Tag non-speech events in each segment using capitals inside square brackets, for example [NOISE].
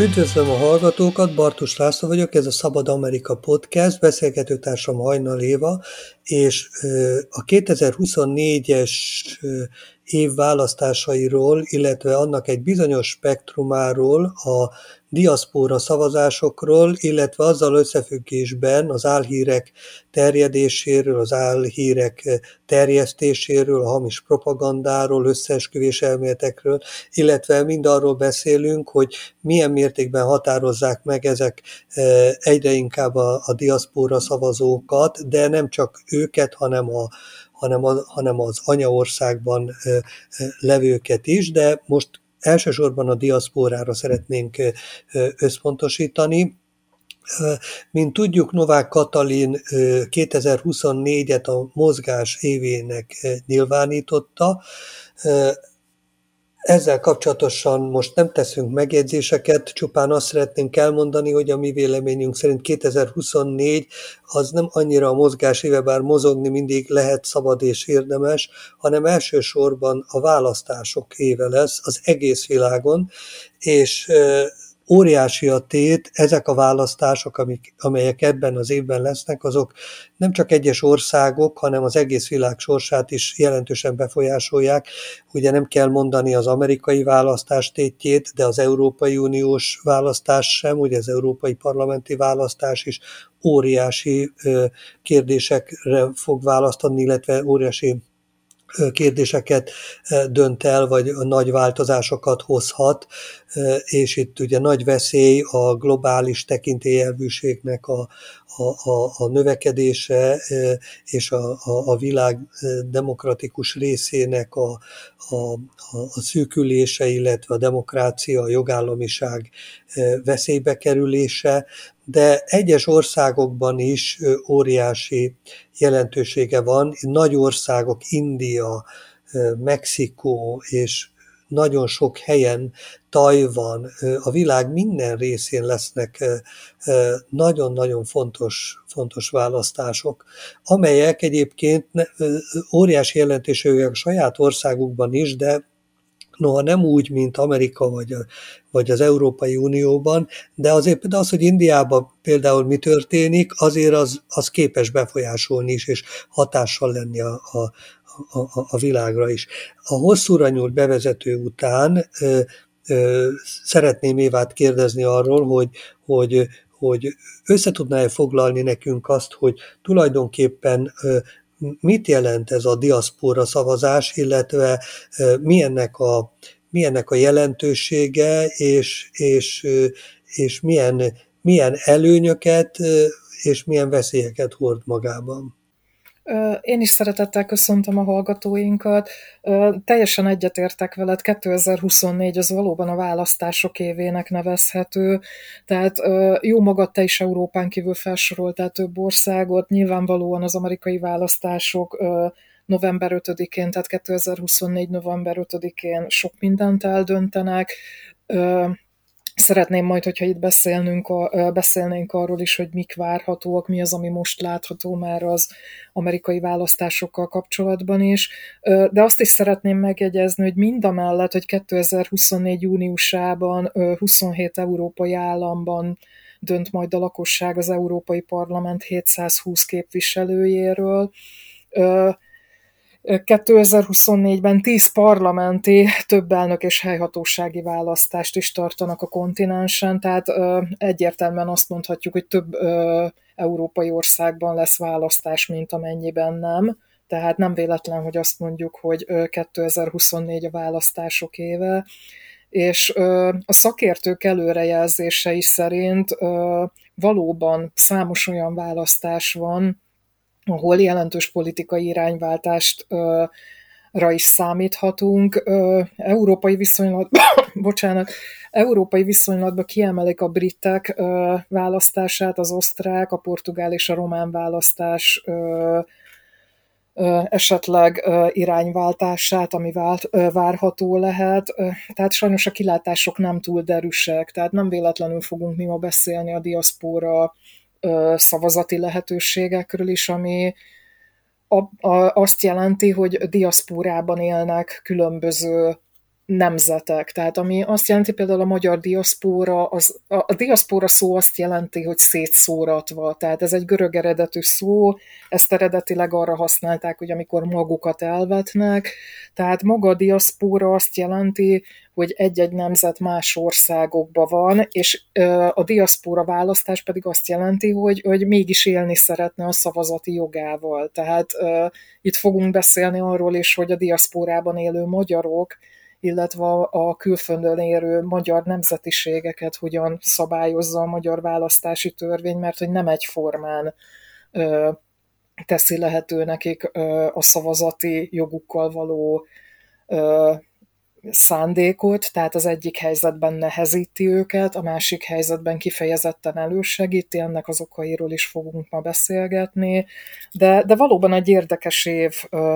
Üdvözlöm a hallgatókat, Bartos László vagyok, ez a Szabad Amerika Podcast, beszélgetőtársam Hajnal Éva, és a 2024-es év választásairól, illetve annak egy bizonyos spektrumáról, a diaszpóra szavazásokról, illetve azzal összefüggésben az álhírek terjedéséről, az álhírek terjesztéséről, a hamis propagandáról, összeesküvés elméletekről, illetve mind arról beszélünk, hogy milyen mértékben határozzák meg ezek egyre inkább a, a diaszpóra szavazókat, de nem csak őket, hanem a hanem, a, hanem az anyaországban levőket is, de most elsősorban a diaszpórára szeretnénk összpontosítani. Mint tudjuk, Novák Katalin 2024-et a mozgás évének nyilvánította. Ezzel kapcsolatosan most nem teszünk megjegyzéseket, csupán azt szeretnénk elmondani, hogy a mi véleményünk szerint 2024 az nem annyira a mozgás éve, bár mozogni mindig lehet szabad és érdemes, hanem elsősorban a választások éve lesz az egész világon, és óriási a tét, ezek a választások, amik, amelyek ebben az évben lesznek, azok nem csak egyes országok, hanem az egész világ sorsát is jelentősen befolyásolják. Ugye nem kell mondani az amerikai választás tétjét, de az Európai Uniós választás sem, ugye az Európai Parlamenti választás is óriási kérdésekre fog választani, illetve óriási kérdéseket dönt el, vagy nagy változásokat hozhat, és itt ugye nagy veszély a globális tekintélyelvűségnek a, a, a, növekedése és a, a, a világ demokratikus részének a, a, a szűkülése, illetve a demokrácia, a jogállamiság veszélybe kerülése, de egyes országokban is óriási jelentősége van. Nagy országok, India, Mexikó és nagyon sok helyen, Tajvan, a világ minden részén lesznek nagyon-nagyon fontos, fontos választások, amelyek egyébként óriási jelentőségűek a saját országukban is, de noha nem úgy, mint Amerika vagy, vagy az Európai Unióban, de azért például az, hogy Indiában például mi történik, azért az, az képes befolyásolni is, és hatással lenni a, a, a, a világra is. A hosszúra nyúlt bevezető után ö, ö, szeretném Évát kérdezni arról, hogy, hogy, hogy összetudná-e foglalni nekünk azt, hogy tulajdonképpen ö, mit jelent ez a diaszpora szavazás, illetve milyennek a, milyennek a jelentősége, és, és, és milyen, milyen előnyöket és milyen veszélyeket hord magában. Én is szeretettel köszöntöm a hallgatóinkat. Teljesen egyetértek veled, 2024 az valóban a választások évének nevezhető, tehát jó magad te is Európán kívül felsoroltál több országot, nyilvánvalóan az amerikai választások november 5-én, tehát 2024. november 5-én sok mindent eldöntenek, Szeretném majd, hogyha itt beszélnünk a, beszélnénk arról is, hogy mik várhatóak, mi az, ami most látható már az amerikai választásokkal kapcsolatban is. De azt is szeretném megjegyezni, hogy mind a mellett, hogy 2024. júniusában 27 európai államban dönt majd a lakosság az Európai Parlament 720 képviselőjéről, 2024-ben 10 parlamenti, több elnök és helyhatósági választást is tartanak a kontinensen, tehát egyértelműen azt mondhatjuk, hogy több európai országban lesz választás, mint amennyiben nem. Tehát nem véletlen, hogy azt mondjuk, hogy 2024 a választások éve, és a szakértők előrejelzései szerint valóban számos olyan választás van, ahol jelentős politikai irányváltást ra is számíthatunk. Európai viszonylatban, [COUGHS] bocsánat, európai viszonylatban kiemelik a britek választását, az osztrák, a portugál és a román választás esetleg irányváltását, ami várható lehet. Tehát sajnos a kilátások nem túl derűsek, tehát nem véletlenül fogunk mi ma beszélni a diaszpóra szavazati lehetőségekről is, ami azt jelenti, hogy diaszpórában élnek különböző nemzetek. Tehát ami azt jelenti például a magyar diaszpóra, az, a, a diaszpóra szó azt jelenti, hogy szétszóratva. Tehát ez egy görög eredetű szó, ezt eredetileg arra használták, hogy amikor magukat elvetnek. Tehát maga a diaszpóra azt jelenti, hogy egy-egy nemzet más országokban van, és a diaszpóra választás pedig azt jelenti, hogy, hogy mégis élni szeretne a szavazati jogával. Tehát itt fogunk beszélni arról is, hogy a diaszpórában élő magyarok, illetve a külföldön érő magyar nemzetiségeket hogyan szabályozza a magyar választási törvény, mert hogy nem egyformán ö, teszi lehető nekik ö, a szavazati jogukkal való ö, szándékot, tehát az egyik helyzetben nehezíti őket, a másik helyzetben kifejezetten elősegíti, ennek az okairól is fogunk ma beszélgetni, de, de valóban egy érdekes év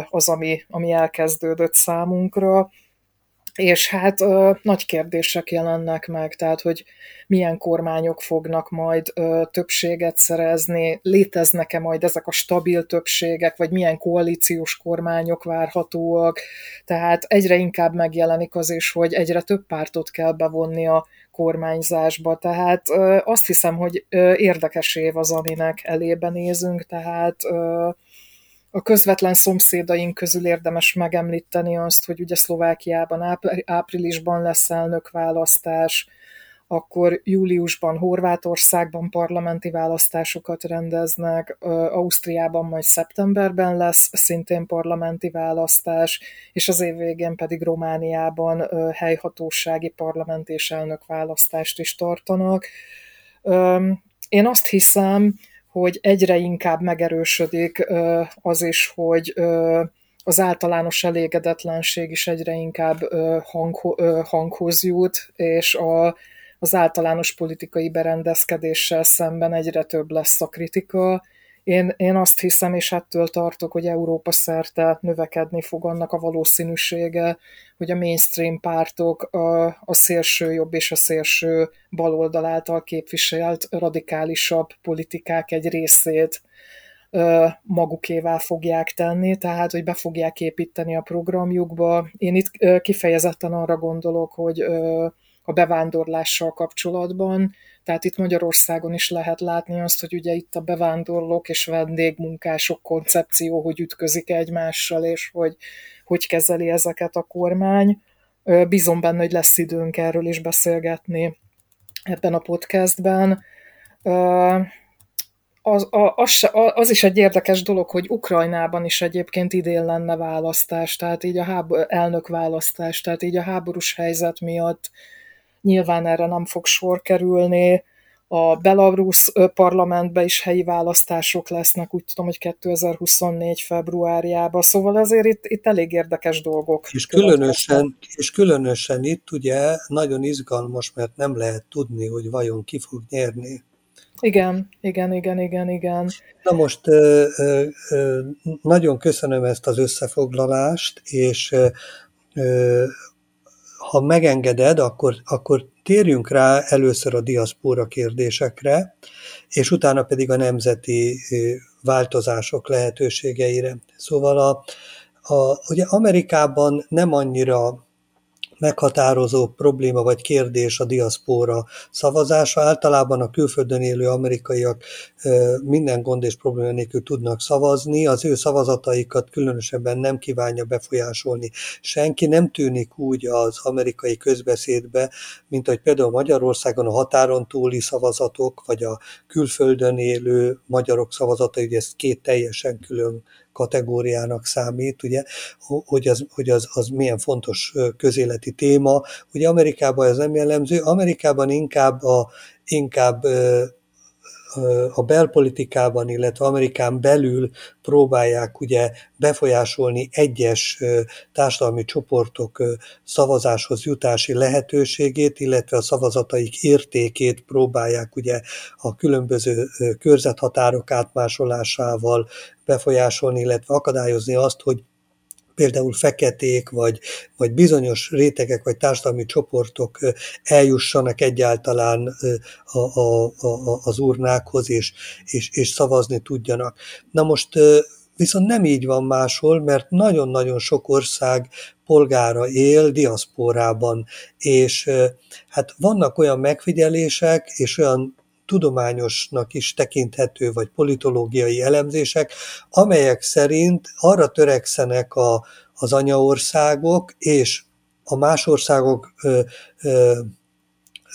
az, ami, ami elkezdődött számunkra, és hát ö, nagy kérdések jelennek meg, tehát hogy milyen kormányok fognak majd ö, többséget szerezni, léteznek-e majd ezek a stabil többségek, vagy milyen koalíciós kormányok várhatóak, tehát egyre inkább megjelenik az is, hogy egyre több pártot kell bevonni a kormányzásba, tehát ö, azt hiszem, hogy ö, érdekes év az, aminek elébe nézünk, tehát ö, a közvetlen szomszédaink közül érdemes megemlíteni azt, hogy ugye Szlovákiában áprilisban lesz elnökválasztás, akkor júliusban Horvátországban parlamenti választásokat rendeznek, Ausztriában majd szeptemberben lesz szintén parlamenti választás, és az év végén pedig Romániában helyhatósági parlament és elnökválasztást is tartanak. Én azt hiszem, hogy egyre inkább megerősödik az is, hogy az általános elégedetlenség is egyre inkább hanghoz jut, és a, az általános politikai berendezkedéssel szemben egyre több lesz a kritika, én, én azt hiszem, és ettől tartok, hogy Európa szerte növekedni fog annak a valószínűsége, hogy a mainstream pártok a, a szélső jobb és a szélső baloldal által képviselt radikálisabb politikák egy részét magukévá fogják tenni, tehát hogy be fogják építeni a programjukba. Én itt kifejezetten arra gondolok, hogy a bevándorlással kapcsolatban tehát itt Magyarországon is lehet látni azt, hogy ugye itt a bevándorlók és vendégmunkások koncepció, hogy ütközik egymással, és hogy hogy kezeli ezeket a kormány. Bízom benne, hogy lesz időnk erről is beszélgetni ebben a podcastben. Az, az, az is egy érdekes dolog, hogy Ukrajnában is egyébként idén lenne választás, tehát így a háború, elnök választás, tehát így a háborús helyzet miatt nyilván erre nem fog sor kerülni. A Belarus parlamentbe is helyi választások lesznek, úgy tudom, hogy 2024 februárjában, szóval azért itt, itt elég érdekes dolgok. És különösen, és különösen itt ugye nagyon izgalmas, mert nem lehet tudni, hogy vajon ki fog nyerni. Igen, igen, igen, igen, igen. Na most nagyon köszönöm ezt az összefoglalást, és ha megengeded, akkor, akkor térjünk rá először a diaszpóra kérdésekre, és utána pedig a nemzeti változások lehetőségeire. Szóval a, a, ugye Amerikában nem annyira meghatározó probléma vagy kérdés a diaszpóra szavazása. Általában a külföldön élő amerikaiak minden gond és probléma nélkül tudnak szavazni, az ő szavazataikat különösebben nem kívánja befolyásolni. Senki nem tűnik úgy az amerikai közbeszédbe, mint hogy például Magyarországon a határon túli szavazatok, vagy a külföldön élő magyarok szavazatai, ugye ez két teljesen külön kategóriának számít, ugye, hogy az, hogy az, az milyen fontos közéleti téma. Ugye Amerikában ez nem jellemző, Amerikában inkább a, inkább a belpolitikában, illetve Amerikán belül próbálják ugye befolyásolni egyes társadalmi csoportok szavazáshoz jutási lehetőségét, illetve a szavazataik értékét próbálják ugye a különböző körzethatárok átmásolásával befolyásolni, illetve akadályozni azt, hogy például feketék, vagy, vagy bizonyos rétegek, vagy társadalmi csoportok eljussanak egyáltalán a, a, a, az urnákhoz, és, és, és szavazni tudjanak. Na most viszont nem így van máshol, mert nagyon-nagyon sok ország polgára él diaszporában, és hát vannak olyan megfigyelések és olyan tudományosnak is tekinthető, vagy politológiai elemzések, amelyek szerint arra törekszenek a, az anyaországok és a más országok ö, ö,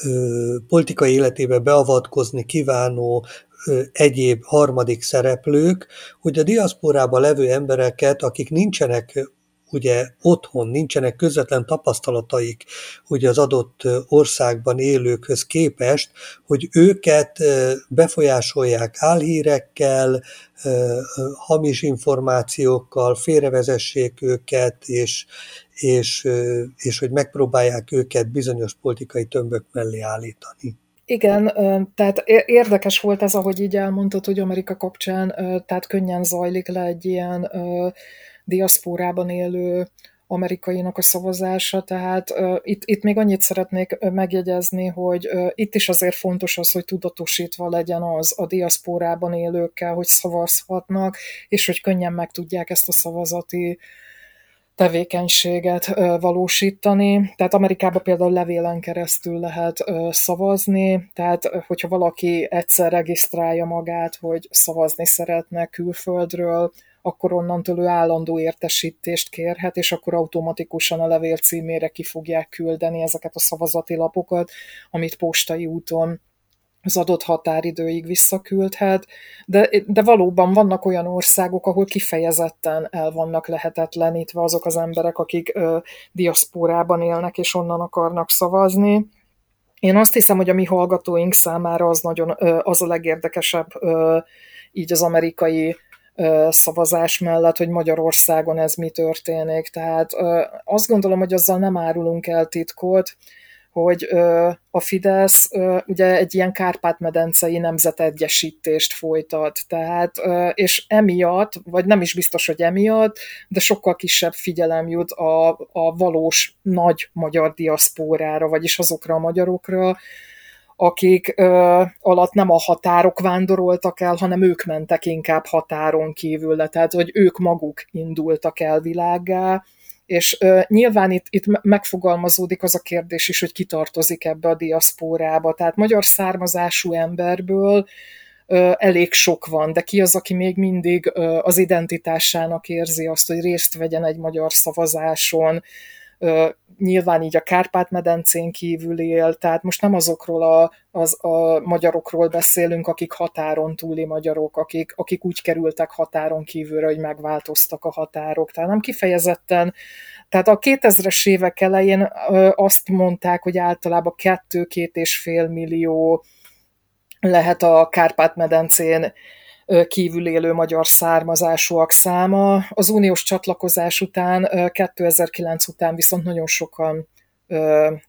ö, politikai életébe beavatkozni kívánó ö, egyéb harmadik szereplők, hogy a diaszporában levő embereket, akik nincsenek ugye otthon nincsenek közvetlen tapasztalataik ugye az adott országban élőkhöz képest, hogy őket befolyásolják álhírekkel, hamis információkkal, félrevezessék őket, és, és, és hogy megpróbálják őket bizonyos politikai tömbök mellé állítani. Igen, tehát érdekes volt ez, ahogy így elmondtad, hogy Amerika kapcsán tehát könnyen zajlik le egy ilyen diaszpórában élő amerikainak a szavazása, tehát uh, itt, itt még annyit szeretnék megjegyezni, hogy uh, itt is azért fontos az, hogy tudatosítva legyen az a diaszpórában élőkkel, hogy szavazhatnak, és hogy könnyen meg tudják ezt a szavazati tevékenységet valósítani. Tehát Amerikában például levélen keresztül lehet szavazni, tehát hogyha valaki egyszer regisztrálja magát, hogy szavazni szeretne külföldről, akkor onnantól ő állandó értesítést kérhet, és akkor automatikusan a levél címére ki fogják küldeni ezeket a szavazati lapokat, amit postai úton az adott határidőig visszaküldhet, de, de valóban vannak olyan országok, ahol kifejezetten el vannak lehetetlenítve azok az emberek, akik ö, diaszpórában élnek és onnan akarnak szavazni. Én azt hiszem, hogy a mi hallgatóink számára az, nagyon, ö, az a legérdekesebb ö, így az amerikai szavazás mellett, hogy Magyarországon ez mi történik. Tehát azt gondolom, hogy azzal nem árulunk el titkot, hogy a Fidesz ugye egy ilyen Kárpát-medencei nemzetegyesítést folytat, tehát, és emiatt, vagy nem is biztos, hogy emiatt, de sokkal kisebb figyelem jut a, a valós nagy magyar diaszpórára, vagyis azokra a magyarokra, akik ö, alatt nem a határok vándoroltak el, hanem ők mentek inkább határon kívül, tehát hogy ők maguk indultak el világgá, és ö, nyilván itt, itt megfogalmazódik az a kérdés is, hogy kitartozik ebbe a diaszpórába. Tehát magyar származású emberből ö, elég sok van, de ki az, aki még mindig ö, az identitásának érzi azt, hogy részt vegyen egy magyar szavazáson, nyilván így a Kárpát-medencén kívül él, tehát most nem azokról a, az, a magyarokról beszélünk, akik határon túli magyarok, akik, akik úgy kerültek határon kívülre, hogy megváltoztak a határok, tehát nem kifejezetten. Tehát a 2000-es évek elején azt mondták, hogy általában kettő-két és fél millió lehet a Kárpát-medencén kívül magyar származásúak száma. Az uniós csatlakozás után, 2009 után viszont nagyon sokan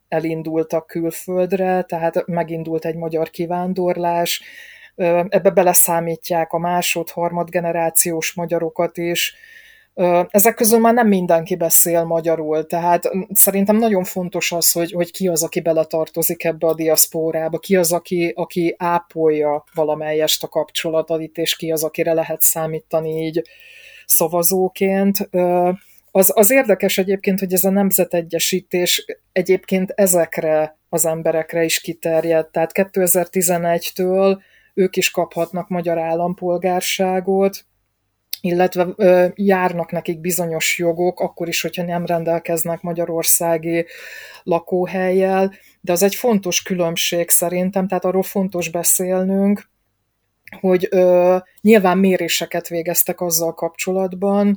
elindultak külföldre, tehát megindult egy magyar kivándorlás, ebbe beleszámítják a másod-harmad generációs magyarokat is, ezek közül már nem mindenki beszél magyarul, tehát szerintem nagyon fontos az, hogy, hogy ki az, aki beletartozik ebbe a diaszpórába, ki az, aki, aki ápolja valamelyest a kapcsolatait, és ki az, akire lehet számítani így szavazóként. Az, az érdekes egyébként, hogy ez a nemzetegyesítés egyébként ezekre az emberekre is kiterjed. Tehát 2011-től ők is kaphatnak magyar állampolgárságot, illetve ö, járnak nekik bizonyos jogok, akkor is, hogyha nem rendelkeznek magyarországi lakóhelyjel, de az egy fontos különbség szerintem, tehát arról fontos beszélnünk, hogy ö, nyilván méréseket végeztek azzal kapcsolatban,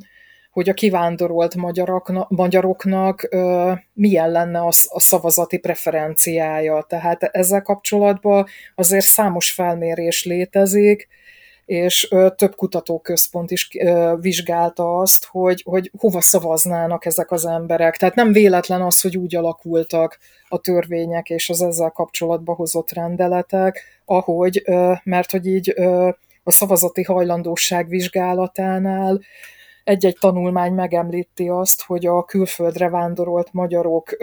hogy a kivándorolt magyaroknak, magyaroknak ö, milyen lenne a, a szavazati preferenciája. Tehát ezzel kapcsolatban azért számos felmérés létezik, és több kutatóközpont is vizsgálta azt, hogy, hogy hova szavaznának ezek az emberek. Tehát nem véletlen az, hogy úgy alakultak a törvények és az ezzel kapcsolatba hozott rendeletek, ahogy, mert hogy így a szavazati hajlandóság vizsgálatánál egy-egy tanulmány megemlíti azt, hogy a külföldre vándorolt magyarok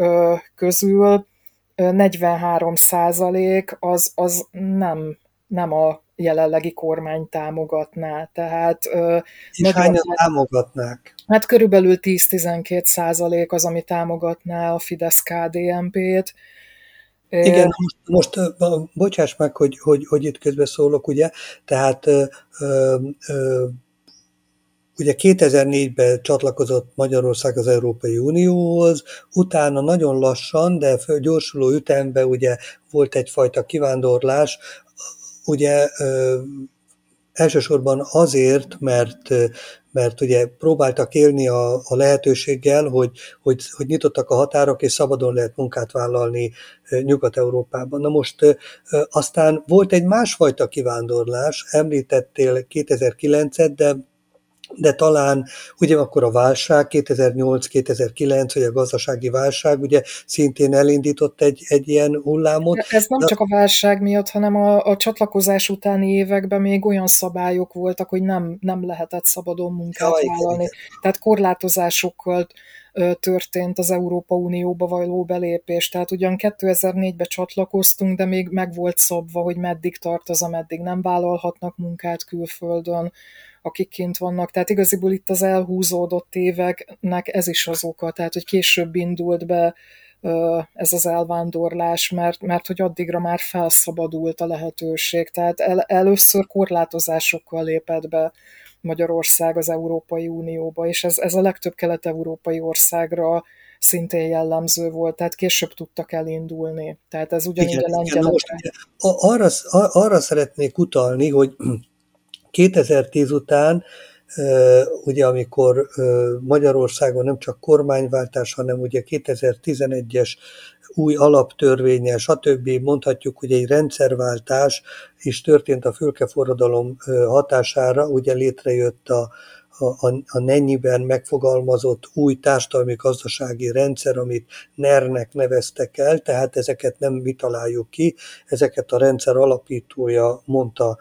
közül 43 százalék az, az nem, nem a jelenlegi kormány támogatná. Tehát, És hányan támogatnák? Hát körülbelül 10-12 százalék az, ami támogatná a Fidesz-KDNP-t. Igen, most, most bocsáss meg, hogy, hogy, hogy itt közbeszólok, ugye, tehát ö, ö, Ugye 2004-ben csatlakozott Magyarország az Európai Unióhoz, utána nagyon lassan, de gyorsuló ütemben ugye volt egyfajta kivándorlás, ugye elsősorban azért, mert, mert ugye próbáltak élni a, a lehetőséggel, hogy, hogy, hogy nyitottak a határok, és szabadon lehet munkát vállalni Nyugat-Európában. Na most aztán volt egy másfajta kivándorlás, említettél 2009-et, de de talán ugye akkor a válság, 2008-2009, vagy a gazdasági válság ugye szintén elindított egy, egy ilyen hullámot. Ez nem de... csak a válság miatt, hanem a, a csatlakozás utáni években még olyan szabályok voltak, hogy nem, nem lehetett szabadon munkát ja, vállalni. Igen. Tehát korlátozásokkal történt az Európa Unióba való belépés. Tehát ugyan 2004-ben csatlakoztunk, de még meg volt szabva, hogy meddig tart az, ameddig nem vállalhatnak munkát külföldön akik kint vannak. Tehát igaziból itt az elhúzódott éveknek ez is az oka, tehát hogy később indult be ez az elvándorlás, mert, mert hogy addigra már felszabadult a lehetőség. Tehát el, először korlátozásokkal lépett be Magyarország az Európai Unióba, és ez, ez a legtöbb kelet-európai országra szintén jellemző volt, tehát később tudtak elindulni. Tehát ez ugyanígy igen, a lengyelekre. Arra, arra szeretnék utalni, hogy 2010 után ugye amikor Magyarországon nem csak kormányváltás, hanem ugye 2011-es új alaptörvénye, stb. mondhatjuk, hogy egy rendszerváltás is történt a fülkeforradalom hatására, ugye létrejött a, a, a Nennyiben megfogalmazott új társadalmi gazdasági rendszer, amit NER-nek neveztek el, tehát ezeket nem mi találjuk ki, ezeket a rendszer alapítója mondta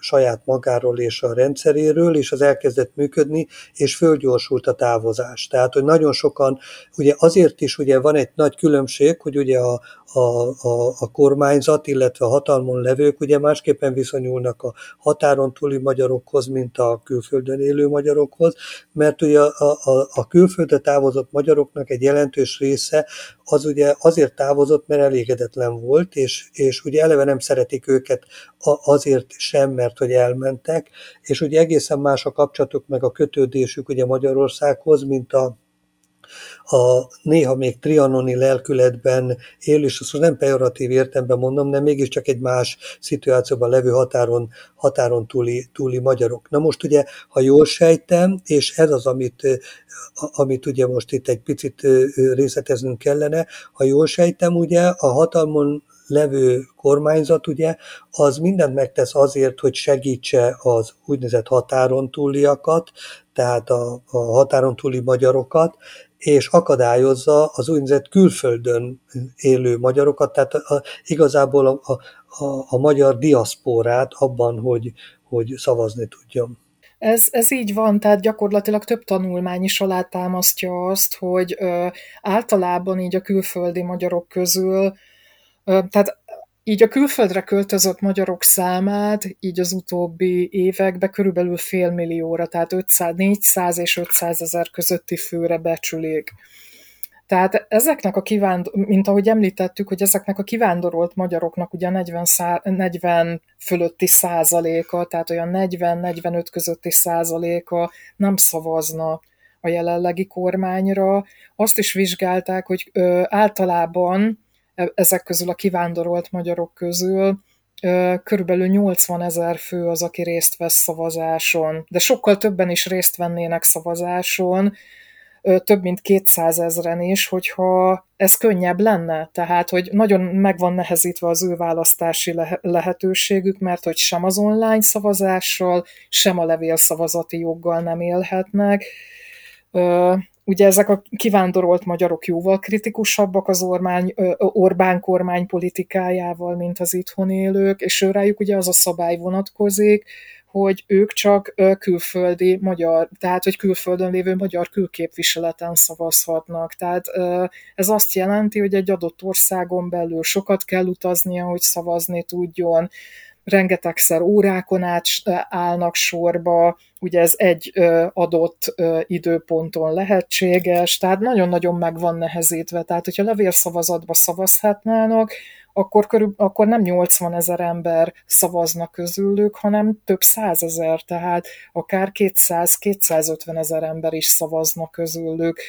saját magáról és a rendszeréről, és az elkezdett működni, és fölgyorsult a távozás. Tehát, hogy nagyon sokan, ugye azért is ugye van egy nagy különbség, hogy ugye a, a, a, a kormányzat, illetve a hatalmon levők ugye másképpen viszonyulnak a határon túli magyarokhoz, mint a külföldön élő magyarokhoz, mert ugye a, a, a külföldre távozott magyaroknak egy jelentős része az ugye azért távozott, mert elégedetlen volt, és, és ugye eleve nem szeretik őket azért sem, mert hogy elmentek, és ugye egészen más a kapcsolatuk meg a kötődésük ugye Magyarországhoz, mint a a néha még trianoni lelkületben él, és azt nem pejoratív értemben mondom, de mégiscsak egy más szituációban levő határon, határon túli, túli magyarok. Na most ugye, ha jól sejtem, és ez az, amit, amit ugye most itt egy picit részleteznünk kellene, ha jól sejtem, ugye a hatalmon levő kormányzat, ugye, az mindent megtesz azért, hogy segítse az úgynevezett határon túliakat, tehát a, a határon túli magyarokat, és akadályozza az úgynevezett külföldön élő magyarokat, tehát a, igazából a, a, a magyar diaszpórát abban, hogy, hogy szavazni tudjon. Ez, ez így van, tehát gyakorlatilag több tanulmány is alátámasztja azt, hogy ö, általában így a külföldi magyarok közül, ö, tehát így a külföldre költözött magyarok számát így az utóbbi években körülbelül fél millióra, tehát 500, 400 és 500 ezer közötti főre becsülik. Tehát ezeknek a kivándor, mint ahogy említettük, hogy ezeknek a kivándorolt magyaroknak ugye 40, szá, 40 fölötti százaléka, tehát olyan 40-45 közötti százaléka nem szavazna a jelenlegi kormányra. Azt is vizsgálták, hogy ö, általában ezek közül a kivándorolt magyarok közül körülbelül 80 ezer fő az, aki részt vesz szavazáson, de sokkal többen is részt vennének szavazáson, több mint 200 ezeren is, hogyha ez könnyebb lenne. Tehát, hogy nagyon meg van nehezítve az ő választási lehetőségük, mert hogy sem az online szavazással, sem a levélszavazati joggal nem élhetnek Ugye ezek a kivándorolt magyarok jóval kritikusabbak az Orbán, Orbán kormány politikájával, mint az itthon élők, és rájuk ugye az a szabály vonatkozik, hogy ők csak külföldi magyar, tehát hogy külföldön lévő magyar külképviseleten szavazhatnak. Tehát ez azt jelenti, hogy egy adott országon belül sokat kell utaznia, hogy szavazni tudjon, rengetegszer órákon át állnak sorba, ugye ez egy adott időponton lehetséges, tehát nagyon-nagyon meg van nehezítve. Tehát, hogyha levélszavazatba szavazhatnának, akkor, körül, akkor nem 80 ezer ember szavazna közülük, hanem több százezer, tehát akár 200-250 ezer ember is szavazna közülük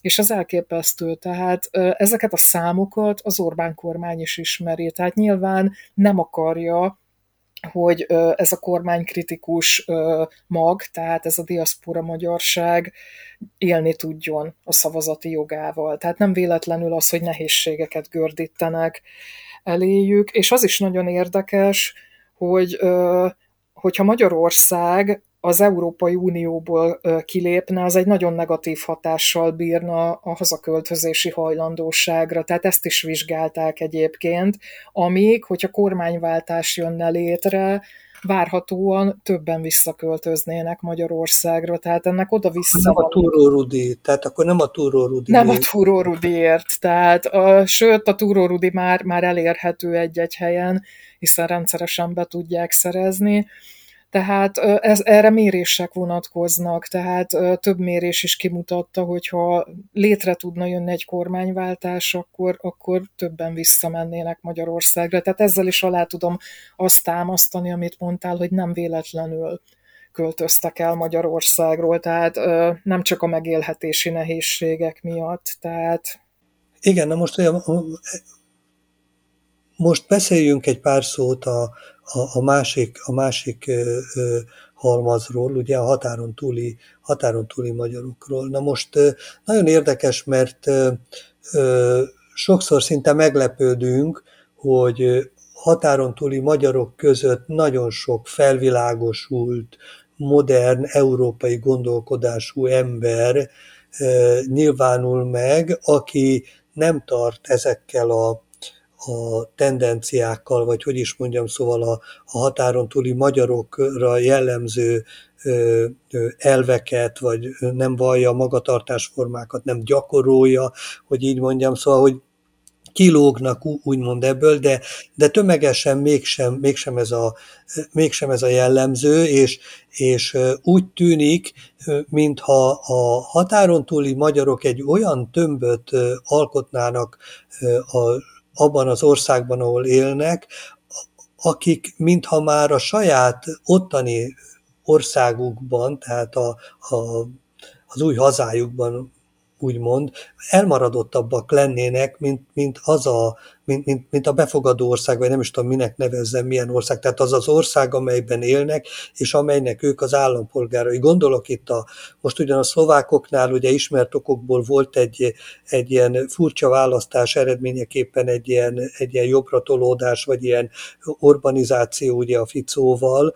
és az elképesztő, tehát ezeket a számokat az Orbán kormány is ismeri, tehát nyilván nem akarja, hogy ez a kormánykritikus mag, tehát ez a diaszpora magyarság élni tudjon a szavazati jogával. Tehát nem véletlenül az, hogy nehézségeket gördítenek eléjük, és az is nagyon érdekes, hogy hogyha Magyarország az Európai Unióból kilépne, az egy nagyon negatív hatással bírna a hazaköltözési hajlandóságra. Tehát ezt is vizsgálták egyébként, amíg, hogyha kormányváltás jönne létre, várhatóan többen visszaköltöznének Magyarországra, tehát ennek oda-vissza... Nem a Túró Rudi, tehát akkor nem a Túró Rudi. Nem a Túró Rudiért, tehát a, sőt, a Túró Rudi már, már elérhető egy-egy helyen, hiszen rendszeresen be tudják szerezni, tehát ez, erre mérések vonatkoznak, tehát több mérés is kimutatta, hogyha létre tudna jönni egy kormányváltás, akkor, akkor többen visszamennének Magyarországra. Tehát ezzel is alá tudom azt támasztani, amit mondtál, hogy nem véletlenül költöztek el Magyarországról, tehát nem csak a megélhetési nehézségek miatt. Tehát... Igen, na most most beszéljünk egy pár szót a, a, a másik, a másik ö, ö, halmazról, ugye a határon túli, határon túli magyarokról. Na most ö, nagyon érdekes, mert ö, ö, sokszor szinte meglepődünk, hogy határon túli magyarok között nagyon sok felvilágosult, modern, európai gondolkodású ember nyilvánul meg, aki nem tart ezekkel a a tendenciákkal, vagy hogy is mondjam, szóval a, a határon túli magyarokra jellemző elveket, vagy nem vallja magatartásformákat, nem gyakorolja, hogy így mondjam, szóval, hogy kilógnak úgymond ebből, de, de tömegesen mégsem, mégsem, ez a, mégsem ez a jellemző, és, és úgy tűnik, mintha a határon túli magyarok egy olyan tömböt alkotnának a abban az országban, ahol élnek, akik mintha már a saját ottani országukban, tehát a, a, az új hazájukban úgymond, elmaradottabbak lennének, mint, mint az a, mint, mint, mint a befogadó ország, vagy nem is tudom minek nevezzem, milyen ország. Tehát az az ország, amelyben élnek, és amelynek ők az állampolgárai. Gondolok itt a, most ugyan a szlovákoknál ugye ismert okokból volt egy, egy ilyen furcsa választás eredményeképpen egy ilyen, egy ilyen jobbra tolódás, vagy ilyen urbanizáció ugye a Ficóval,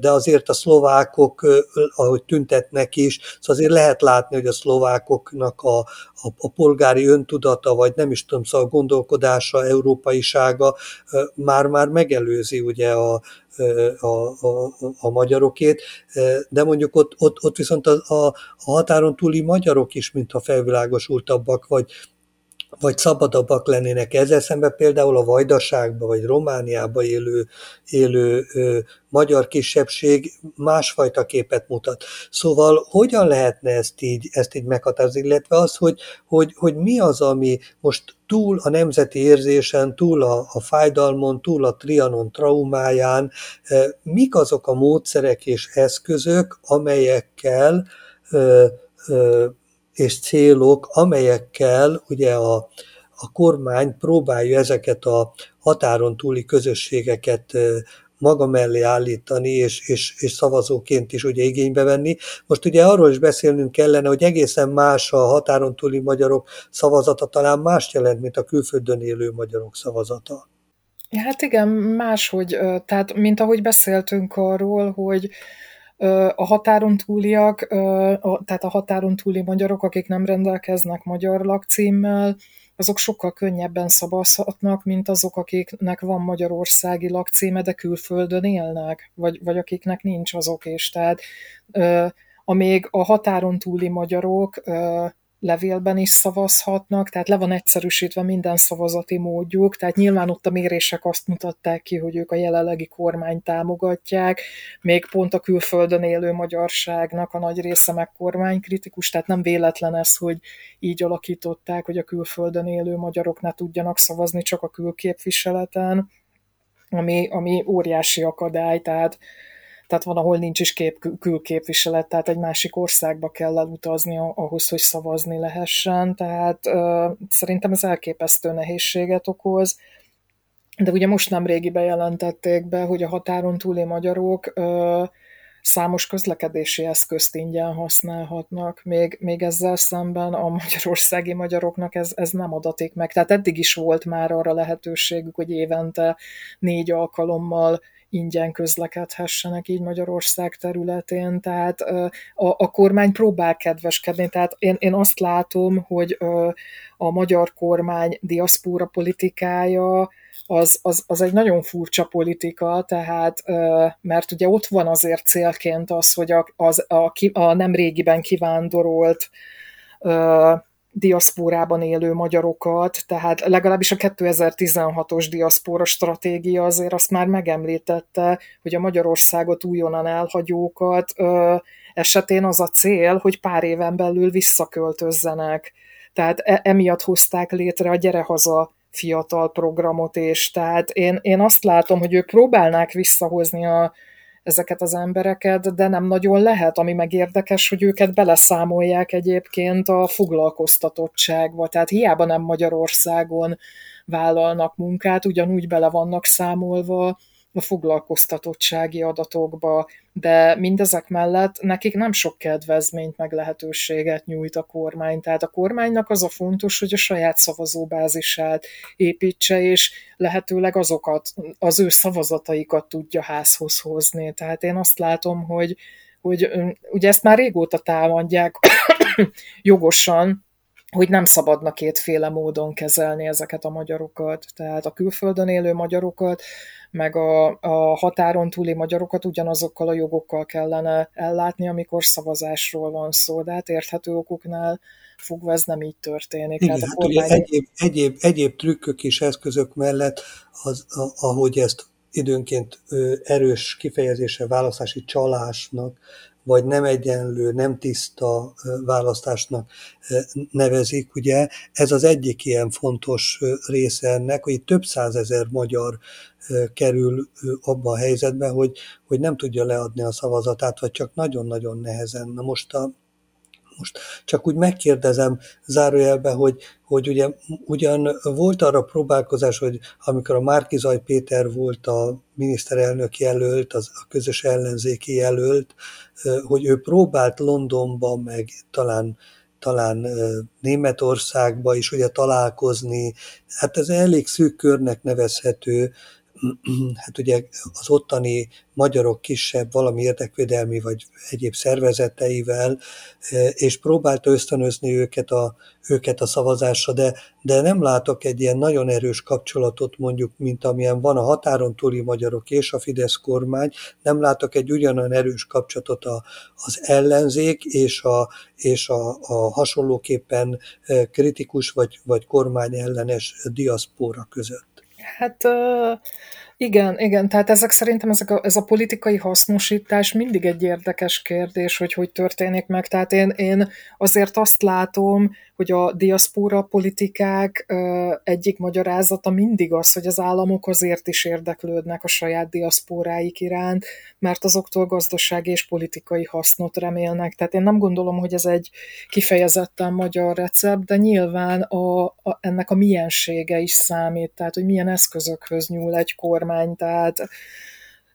de azért a szlovákok, ahogy tüntetnek is, szóval azért lehet látni, hogy a szlovákoknak a, a, a polgári öntudata, vagy nem is tudom, szóval a gondolkodása, európaisága már-már megelőzi ugye a, a, a, a magyarokét, de mondjuk ott, ott, ott viszont a, a határon túli magyarok is, mintha felvilágosultabbak, vagy, vagy szabadabbak lennének. Ezzel szemben például a Vajdaságban vagy Romániában élő, élő ö, magyar kisebbség másfajta képet mutat. Szóval hogyan lehetne ezt így, ezt így meghatározni, illetve az, hogy, hogy, hogy mi az, ami most túl a nemzeti érzésen, túl a, a fájdalmon, túl a trianon traumáján, mik azok a módszerek és eszközök, amelyekkel ö, és célok, amelyekkel ugye a, a kormány próbálja ezeket a határon túli közösségeket maga mellé állítani, és, és, és szavazóként is ugye igénybe venni. Most ugye arról is beszélnünk kellene, hogy egészen más a határon túli magyarok szavazata, talán más jelent, mint a külföldön élő magyarok szavazata. Hát igen, máshogy, tehát mint ahogy beszéltünk arról, hogy a határon túliak, tehát a határon túli magyarok, akik nem rendelkeznek magyar lakcímmel, azok sokkal könnyebben szavazhatnak, mint azok, akiknek van magyarországi lakcíme, de külföldön élnek, vagy, vagy akiknek nincs azok is. Tehát amíg a határon túli magyarok levélben is szavazhatnak, tehát le van egyszerűsítve minden szavazati módjuk, tehát nyilván ott a mérések azt mutatták ki, hogy ők a jelenlegi kormányt támogatják, még pont a külföldön élő magyarságnak a nagy része meg kormánykritikus, tehát nem véletlen ez, hogy így alakították, hogy a külföldön élő magyarok ne tudjanak szavazni csak a külképviseleten, ami, ami óriási akadály, tehát tehát van, ahol nincs is kép, külképviselet, tehát egy másik országba kell elutazni ahhoz, hogy szavazni lehessen, tehát ö, szerintem ez elképesztő nehézséget okoz, de ugye most nem régi bejelentették be, hogy a határon túli magyarok ö, számos közlekedési eszközt ingyen használhatnak, még, még ezzel szemben a magyarországi magyaroknak ez, ez nem adatik meg. Tehát eddig is volt már arra lehetőségük, hogy évente négy alkalommal ingyen közlekedhessenek így Magyarország területén, tehát a, a kormány próbál kedveskedni, tehát én, én azt látom, hogy a magyar kormány diaszpóra politikája az, az, az egy nagyon furcsa politika, tehát, mert ugye ott van azért célként az, hogy a, az, a, a nem régiben kivándorolt diaszpórában élő magyarokat, tehát legalábbis a 2016-os diaszpóra stratégia azért azt már megemlítette, hogy a Magyarországot újonnan elhagyókat ö, esetén az a cél, hogy pár éven belül visszaköltözzenek. Tehát e- emiatt hozták létre a Gyere Haza fiatal programot, és tehát én, én azt látom, hogy ők próbálnák visszahozni a, ezeket az embereket, de nem nagyon lehet, ami meg érdekes, hogy őket beleszámolják egyébként a foglalkoztatottságba, tehát hiába nem Magyarországon vállalnak munkát, ugyanúgy bele vannak számolva a foglalkoztatottsági adatokba, de mindezek mellett nekik nem sok kedvezményt meg lehetőséget nyújt a kormány. Tehát a kormánynak az a fontos, hogy a saját szavazóbázisát építse, és lehetőleg azokat, az ő szavazataikat tudja házhoz hozni. Tehát én azt látom, hogy, hogy ugye ezt már régóta támadják [COUGHS] jogosan, hogy nem szabadna kétféle módon kezelni ezeket a magyarokat, tehát a külföldön élő magyarokat, meg a, a határon túli magyarokat ugyanazokkal a jogokkal kellene ellátni, amikor szavazásról van szó, de hát érthető okoknál fogva ez nem így történik. Igen, hát a kormány... egyéb, egyéb, egyéb trükkök és eszközök mellett, az, ahogy ezt időnként erős kifejezése választási csalásnak vagy nem egyenlő, nem tiszta választásnak nevezik, ugye ez az egyik ilyen fontos része ennek, hogy több százezer magyar kerül abba a helyzetbe, hogy, hogy nem tudja leadni a szavazatát, vagy csak nagyon-nagyon nehezen. Na most a, most csak úgy megkérdezem zárójelbe, hogy, hogy ugye, ugyan volt arra próbálkozás, hogy amikor a Márkizaj Péter volt a miniszterelnök jelölt, az a közös ellenzéki jelölt, hogy ő próbált Londonba, meg talán talán Németországba is ugye találkozni. Hát ez elég szűk körnek nevezhető, [CLEARS THROAT] hát ugye az ottani magyarok kisebb valami érdekvédelmi vagy egyéb szervezeteivel, e, és próbálta ösztönözni őket a, őket a szavazásra, de, de nem látok egy ilyen nagyon erős kapcsolatot mondjuk, mint amilyen van a határon túli magyarok és a Fidesz kormány, nem látok egy ugyanolyan erős kapcsolatot a, az ellenzék és a, és a, a hasonlóképpen e, kritikus vagy, vagy kormány ellenes diaszpóra között. Hát igen, igen, tehát ezek szerintem ezek a, ez a politikai hasznosítás mindig egy érdekes kérdés, hogy hogy történik meg. Tehát én, én azért azt látom, hogy a diaszpóra politikák egyik magyarázata mindig az, hogy az államok azért is érdeklődnek a saját diaszpóráik iránt, mert azoktól gazdasági és politikai hasznot remélnek. Tehát én nem gondolom, hogy ez egy kifejezetten magyar recept, de nyilván a, a, ennek a miensége is számít, tehát hogy milyen eszközökhöz nyúl egy kormány, tehát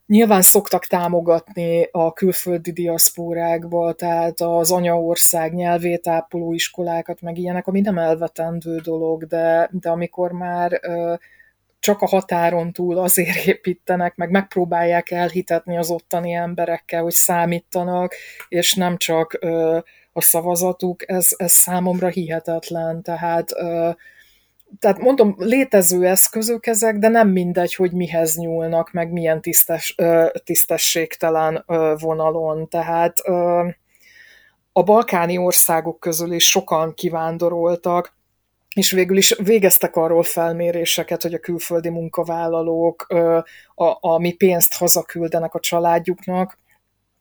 Nyilván szoktak támogatni a külföldi diaszpórákba, tehát az anyaország nyelvét ápoló iskolákat, meg ilyenek, ami nem elvetendő dolog, de, de amikor már csak a határon túl azért építenek, meg megpróbálják elhitetni az ottani emberekkel, hogy számítanak, és nem csak a szavazatuk, ez, ez számomra hihetetlen. Tehát tehát mondom, létező eszközök ezek, de nem mindegy, hogy mihez nyúlnak, meg milyen tisztes, tisztességtelen vonalon. Tehát a balkáni országok közül is sokan kivándoroltak, és végül is végeztek arról felméréseket, hogy a külföldi munkavállalók a, a mi pénzt hazaküldenek a családjuknak,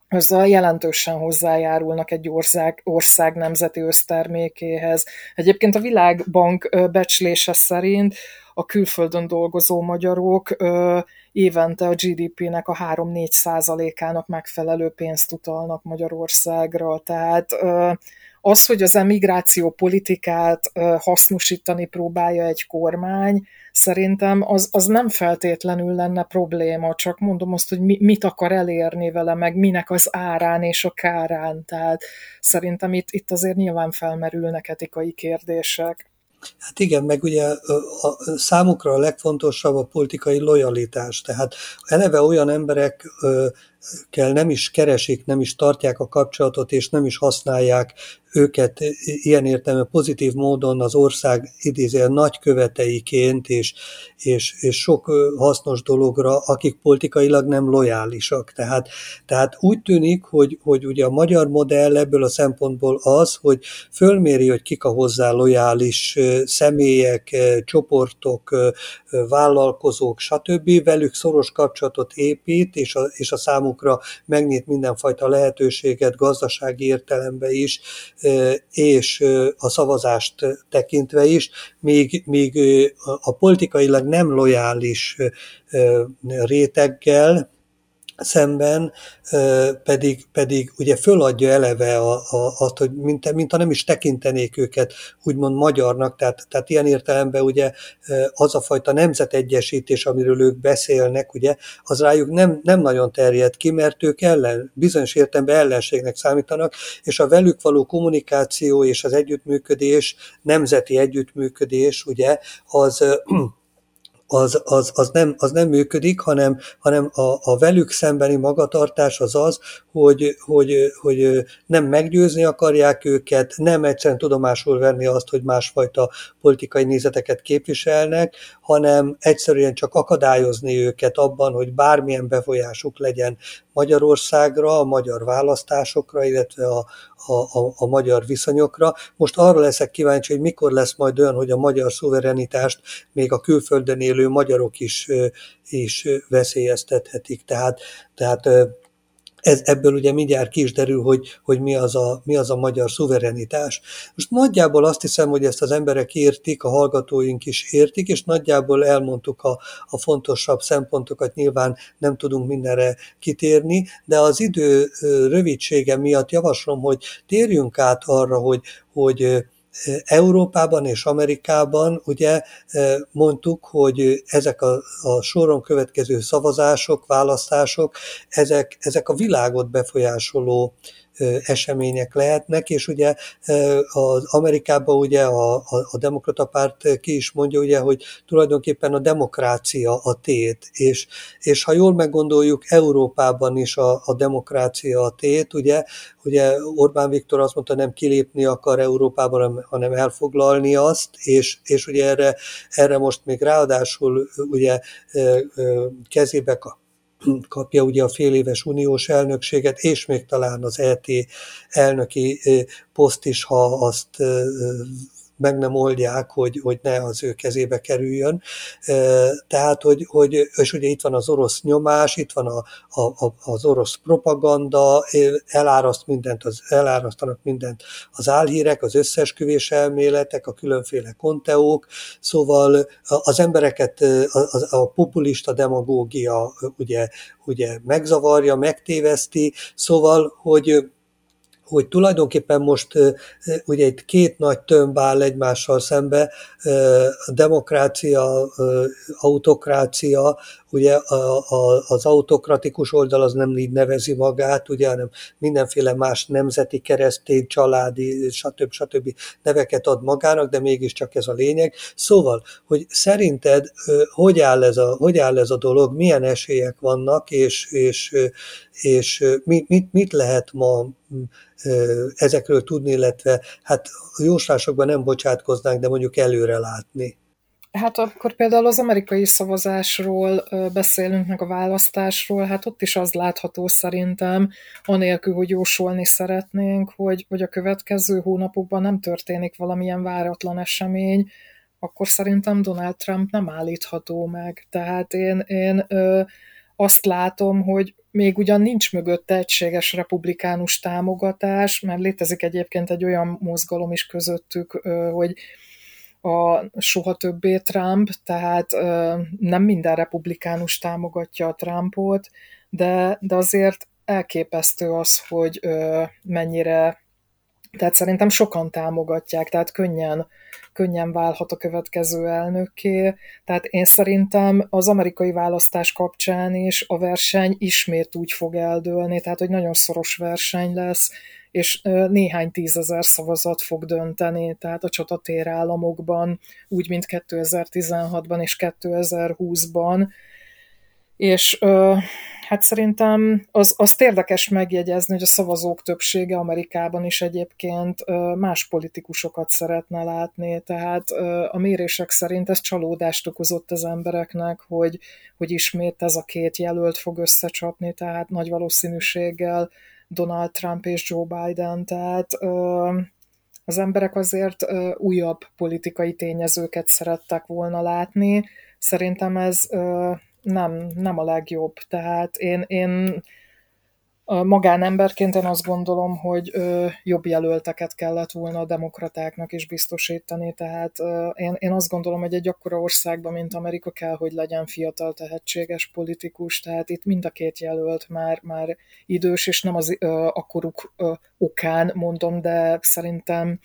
azzal jelentősen hozzájárulnak egy ország, ország nemzeti össztermékéhez. Egyébként a Világbank becslése szerint a külföldön dolgozó magyarok évente a GDP-nek a 3-4 százalékának megfelelő pénzt utalnak Magyarországra. Tehát az, hogy az emigráció politikát hasznosítani próbálja egy kormány, szerintem az, az nem feltétlenül lenne probléma, csak mondom azt, hogy mi, mit akar elérni vele, meg minek az árán és a kárán. Tehát szerintem itt, itt azért nyilván felmerülnek etikai kérdések. Hát igen, meg ugye a számukra a legfontosabb a politikai lojalitás. Tehát eleve olyan emberek kell nem is keresik, nem is tartják a kapcsolatot, és nem is használják őket ilyen értelme pozitív módon az ország idézél nagyköveteiként, és, és, és sok hasznos dologra, akik politikailag nem lojálisak. Tehát, tehát úgy tűnik, hogy, hogy ugye a magyar modell ebből a szempontból az, hogy fölméri, hogy kik a hozzá lojális személyek, csoportok, vállalkozók, stb. velük szoros kapcsolatot épít, és a, és a számukra megnyit mindenfajta lehetőséget gazdasági értelemben is, és a szavazást tekintve is, míg, míg a politikailag nem lojális réteggel, szemben pedig, pedig ugye föladja eleve a, a, azt, hogy mint, mint ha nem is tekintenék őket úgymond magyarnak, tehát, tehát ilyen értelemben ugye az a fajta nemzetegyesítés, amiről ők beszélnek, ugye, az rájuk nem, nem nagyon terjed ki, mert ők ellen, bizonyos értelemben ellenségnek számítanak, és a velük való kommunikáció és az együttműködés, nemzeti együttműködés, ugye, az az, az, az, nem, az nem működik, hanem, hanem a, a velük szembeni magatartás az az, hogy, hogy, hogy nem meggyőzni akarják őket, nem egyszerűen tudomásul venni azt, hogy másfajta politikai nézeteket képviselnek, hanem egyszerűen csak akadályozni őket abban, hogy bármilyen befolyásuk legyen Magyarországra, a magyar választásokra, illetve a, a, a, a magyar viszonyokra. Most arra leszek kíváncsi, hogy mikor lesz majd olyan, hogy a magyar szuverenitást még a külföldön élő magyarok is, is veszélyeztethetik. Tehát, tehát ez, ebből ugye mindjárt ki is derül, hogy, hogy mi, az a, mi az a magyar szuverenitás. Most nagyjából azt hiszem, hogy ezt az emberek értik, a hallgatóink is értik, és nagyjából elmondtuk a, a fontosabb szempontokat, nyilván nem tudunk mindenre kitérni, de az idő rövidsége miatt javaslom, hogy térjünk át arra, hogy, hogy Európában és Amerikában ugye mondtuk, hogy ezek a, a soron következő szavazások, választások, ezek, ezek a világot befolyásoló események lehetnek, és ugye az Amerikában ugye a, a, a demokrata párt ki is mondja, ugye, hogy tulajdonképpen a demokrácia a tét, és, és ha jól meggondoljuk, Európában is a, a demokrácia a tét, ugye, ugye Orbán Viktor azt mondta, nem kilépni akar Európában, hanem elfoglalni azt, és, és ugye erre, erre most még ráadásul ugye kezébe kapja ugye a fél éves uniós elnökséget, és még talán az ET elnöki poszt is, ha azt meg nem oldják, hogy, hogy ne az ő kezébe kerüljön. Tehát, hogy, hogy és ugye itt van az orosz nyomás, itt van a, a, az orosz propaganda, eláraszt mindent, az, elárasztanak mindent az álhírek, az összesküvés elméletek, a különféle konteók, szóval az embereket a, a, a populista demagógia ugye, ugye megzavarja, megtéveszti, szóval, hogy hogy tulajdonképpen most ugye itt két nagy tömb áll egymással szembe, demokrácia, autokrácia, ugye az autokratikus oldal az nem így nevezi magát, ugye, hanem mindenféle más nemzeti, keresztény, családi, stb. stb. neveket ad magának, de mégiscsak ez a lényeg. Szóval, hogy szerinted hogy áll ez a, hogy áll ez a dolog, milyen esélyek vannak, és, és, és mit, mit, mit lehet ma ezekről tudni, illetve hát jóslásokban nem bocsátkoznánk, de mondjuk előre látni. Hát akkor például az amerikai szavazásról beszélünk, meg a választásról, hát ott is az látható szerintem, anélkül, hogy jósolni szeretnénk, hogy, hogy a következő hónapokban nem történik valamilyen váratlan esemény, akkor szerintem Donald Trump nem állítható meg. Tehát én, én ö, azt látom, hogy még ugyan nincs mögötte egységes republikánus támogatás, mert létezik egyébként egy olyan mozgalom is közöttük, ö, hogy a soha többé Trump, tehát nem minden republikánus támogatja a Trumpot, de, de azért elképesztő az, hogy mennyire, tehát szerintem sokan támogatják, tehát könnyen, könnyen válhat a következő elnökké. Tehát én szerintem az amerikai választás kapcsán is a verseny ismét úgy fog eldőlni, tehát hogy nagyon szoros verseny lesz, és néhány tízezer szavazat fog dönteni, tehát a csatatér államokban, úgy, mint 2016-ban és 2020-ban. És hát szerintem az, azt érdekes megjegyezni, hogy a szavazók többsége Amerikában is egyébként más politikusokat szeretne látni, tehát a mérések szerint ez csalódást okozott az embereknek, hogy, hogy ismét ez a két jelölt fog összecsapni, tehát nagy valószínűséggel Donald Trump és Joe Biden, tehát az emberek azért újabb politikai tényezőket szerettek volna látni. Szerintem ez nem, nem a legjobb. Tehát én, én magánemberként én azt gondolom, hogy jobb jelölteket kellett volna a demokratáknak is biztosítani, tehát én, én azt gondolom, hogy egy akkora országban, mint Amerika kell, hogy legyen fiatal, tehetséges politikus, tehát itt mind a két jelölt már, már idős, és nem az akkoruk okán mondom, de szerintem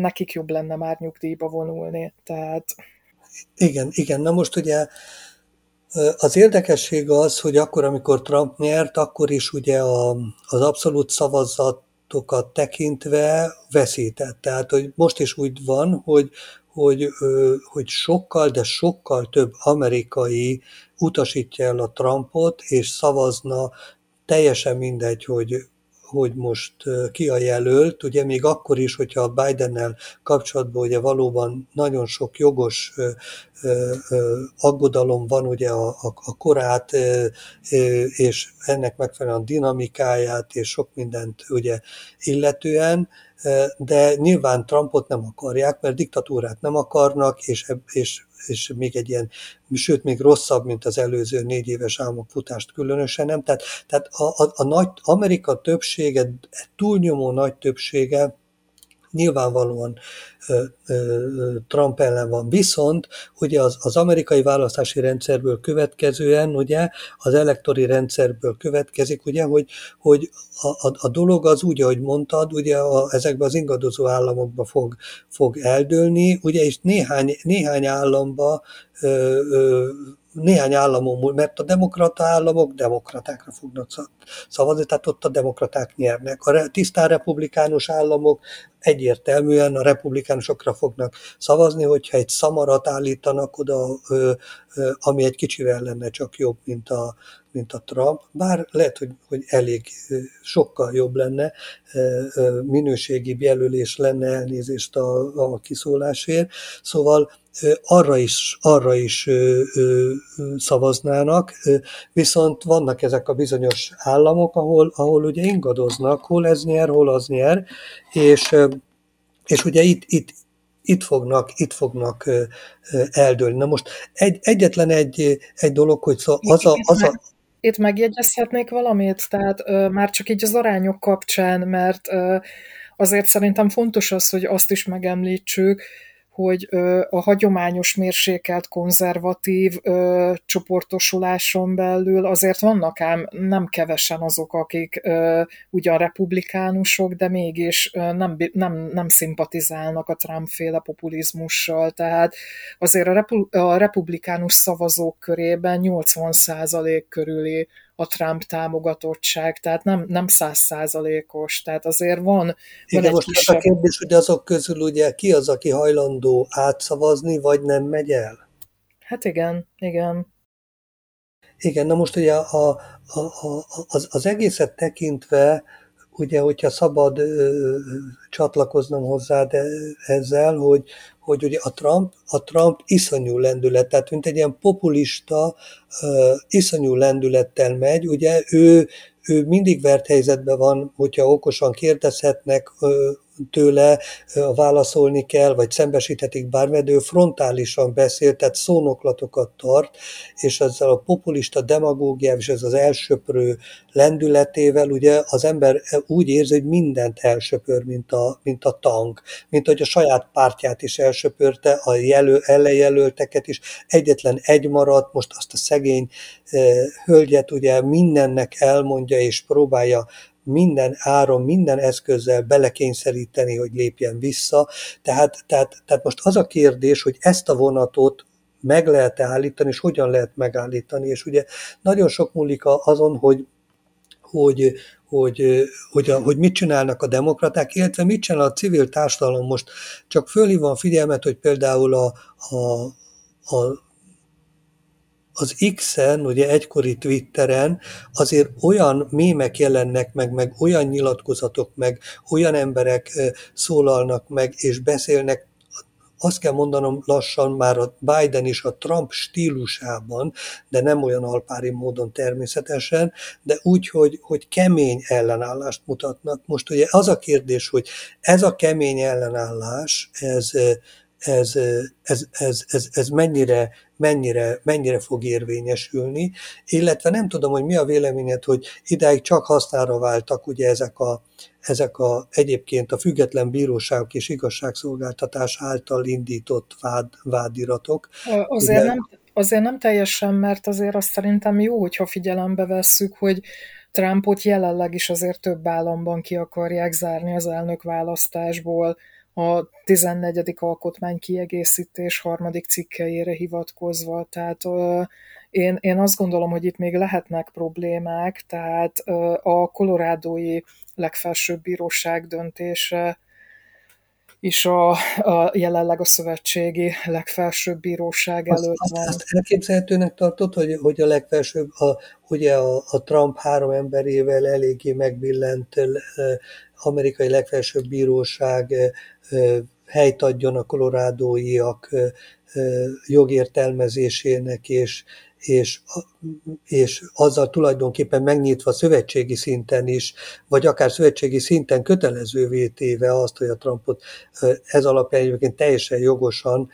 nekik jobb lenne már nyugdíjba vonulni, tehát... Igen, igen, na most ugye az érdekesség az, hogy akkor, amikor Trump nyert, akkor is ugye a, az abszolút szavazatokat tekintve veszített. Tehát, hogy most is úgy van, hogy, hogy, hogy sokkal, de sokkal több amerikai utasítja el a Trumpot, és szavazna teljesen mindegy, hogy hogy most ki a jelölt, ugye még akkor is, hogyha a Bidennel kapcsolatban ugye valóban nagyon sok jogos aggodalom van ugye a, a, a korát és ennek megfelelően a dinamikáját és sok mindent ugye illetően, de nyilván Trumpot nem akarják, mert diktatúrát nem akarnak, és, és és még egy ilyen, sőt, még rosszabb, mint az előző négy éves álmokfutást különösen nem. Tehát, tehát a, a, a nagy Amerika többsége, túlnyomó nagy többsége nyilvánvalóan Trump ellen van. Viszont ugye az, az amerikai választási rendszerből következően, ugye az elektori rendszerből következik, ugye, hogy, hogy a, a, a dolog az úgy, ahogy mondtad, ugye a, ezekben az ingadozó államokba fog, fog eldőlni, ugye, és néhány, néhány államba ö, ö, néhány államon, mert a demokrata államok demokratákra fognak szavazni, tehát ott a demokraták nyernek. A tisztán republikánus államok egyértelműen a republikánusokra fognak szavazni, hogyha egy szamarat állítanak oda, ami egy kicsivel lenne csak jobb, mint a, mint a Trump, bár lehet, hogy, hogy elég sokkal jobb lenne, minőségi jelölés lenne elnézést a, a kiszólásért. Szóval arra is, arra is szavaznának, viszont vannak ezek a bizonyos államok, ahol, ahol ugye ingadoznak, hol ez nyer, hol az nyer, és, és ugye itt, itt, itt fognak, itt fognak eldőlni. Na most egy, egyetlen egy, egy dolog, hogy szó, az a, az a, itt megjegyezhetnék valamit, tehát ö, már csak így az arányok kapcsán, mert ö, azért szerintem fontos az, hogy azt is megemlítsük, hogy a hagyományos mérsékelt konzervatív ö, csoportosuláson belül azért vannak ám nem kevesen azok, akik ugyan republikánusok, de mégis nem, nem, nem szimpatizálnak a Trump-féle populizmussal. Tehát azért a, repu, a republikánus szavazók körében 80% körüli a Trump támogatottság, tehát nem, nem százszázalékos, tehát azért van, Igen, van egy most kisebb... a kérdés, hogy azok közül ugye ki az, aki hajlandó átszavazni, vagy nem megy el? Hát igen, igen. Igen, na most ugye a, a, a, az, az egészet tekintve ugye, hogyha szabad ö, csatlakoznom hozzá de ezzel, hogy, hogy ugye a Trump, a Trump iszonyú tehát mint egy ilyen populista, ö, iszonyú lendülettel megy, ugye ő, ő mindig vert helyzetben van, hogyha okosan kérdezhetnek, tőle válaszolni kell, vagy szembesíthetik bármilyen, ő frontálisan beszél, tehát szónoklatokat tart, és ezzel a populista demagógiával és ez az elsöprő lendületével ugye az ember úgy érzi, hogy mindent elsöpör, mint a, mint a tank, mint hogy a saját pártját is elsöpörte, a jelöl, ellenjelölteket is, egyetlen egy maradt, most azt a szegény hölgyet ugye mindennek elmondja és próbálja minden áron, minden eszközzel belekényszeríteni, hogy lépjen vissza. Tehát, tehát, tehát most az a kérdés, hogy ezt a vonatot meg lehet állítani, és hogyan lehet megállítani. És ugye nagyon sok múlik azon, hogy, hogy, hogy, hogy, a, hogy mit csinálnak a demokraták, illetve mit csinál a civil társadalom most. Csak fölhívom a figyelmet, hogy például a, a, a az X-en, ugye egykori Twitteren azért olyan mémek jelennek meg, meg olyan nyilatkozatok, meg olyan emberek szólalnak meg és beszélnek, azt kell mondanom lassan már a Biden is a Trump stílusában, de nem olyan alpári módon természetesen, de úgy, hogy, hogy kemény ellenállást mutatnak. Most ugye az a kérdés, hogy ez a kemény ellenállás, ez, ez, ez, ez, ez, ez mennyire, mennyire, mennyire fog érvényesülni, illetve nem tudom, hogy mi a véleményed, hogy idáig csak hasznára váltak ugye ezek a, ezek a egyébként a független bíróságok és igazságszolgáltatás által indított vád, vádiratok. Azért ugye, nem, azért nem teljesen, mert azért azt szerintem jó, hogyha figyelembe vesszük, hogy Trumpot jelenleg is azért több államban ki akarják zárni az elnök választásból, a 14. alkotmány kiegészítés harmadik cikkeire hivatkozva, tehát ö, én, én azt gondolom, hogy itt még lehetnek problémák, tehát ö, a kolorádói legfelsőbb bíróság döntése is a, a jelenleg a szövetségi legfelsőbb bíróság előtt azt, van. Azt elképzelhetőnek tartott, hogy, hogy a legfelsőbb, a, ugye a, a Trump három emberével eléggé megbillent amerikai legfelsőbb bíróság helyt adjon a kolorádóiak jogértelmezésének, és, és, és azzal tulajdonképpen megnyitva szövetségi szinten is, vagy akár szövetségi szinten kötelezővé téve azt, hogy a Trumpot ez alapján egyébként teljesen jogosan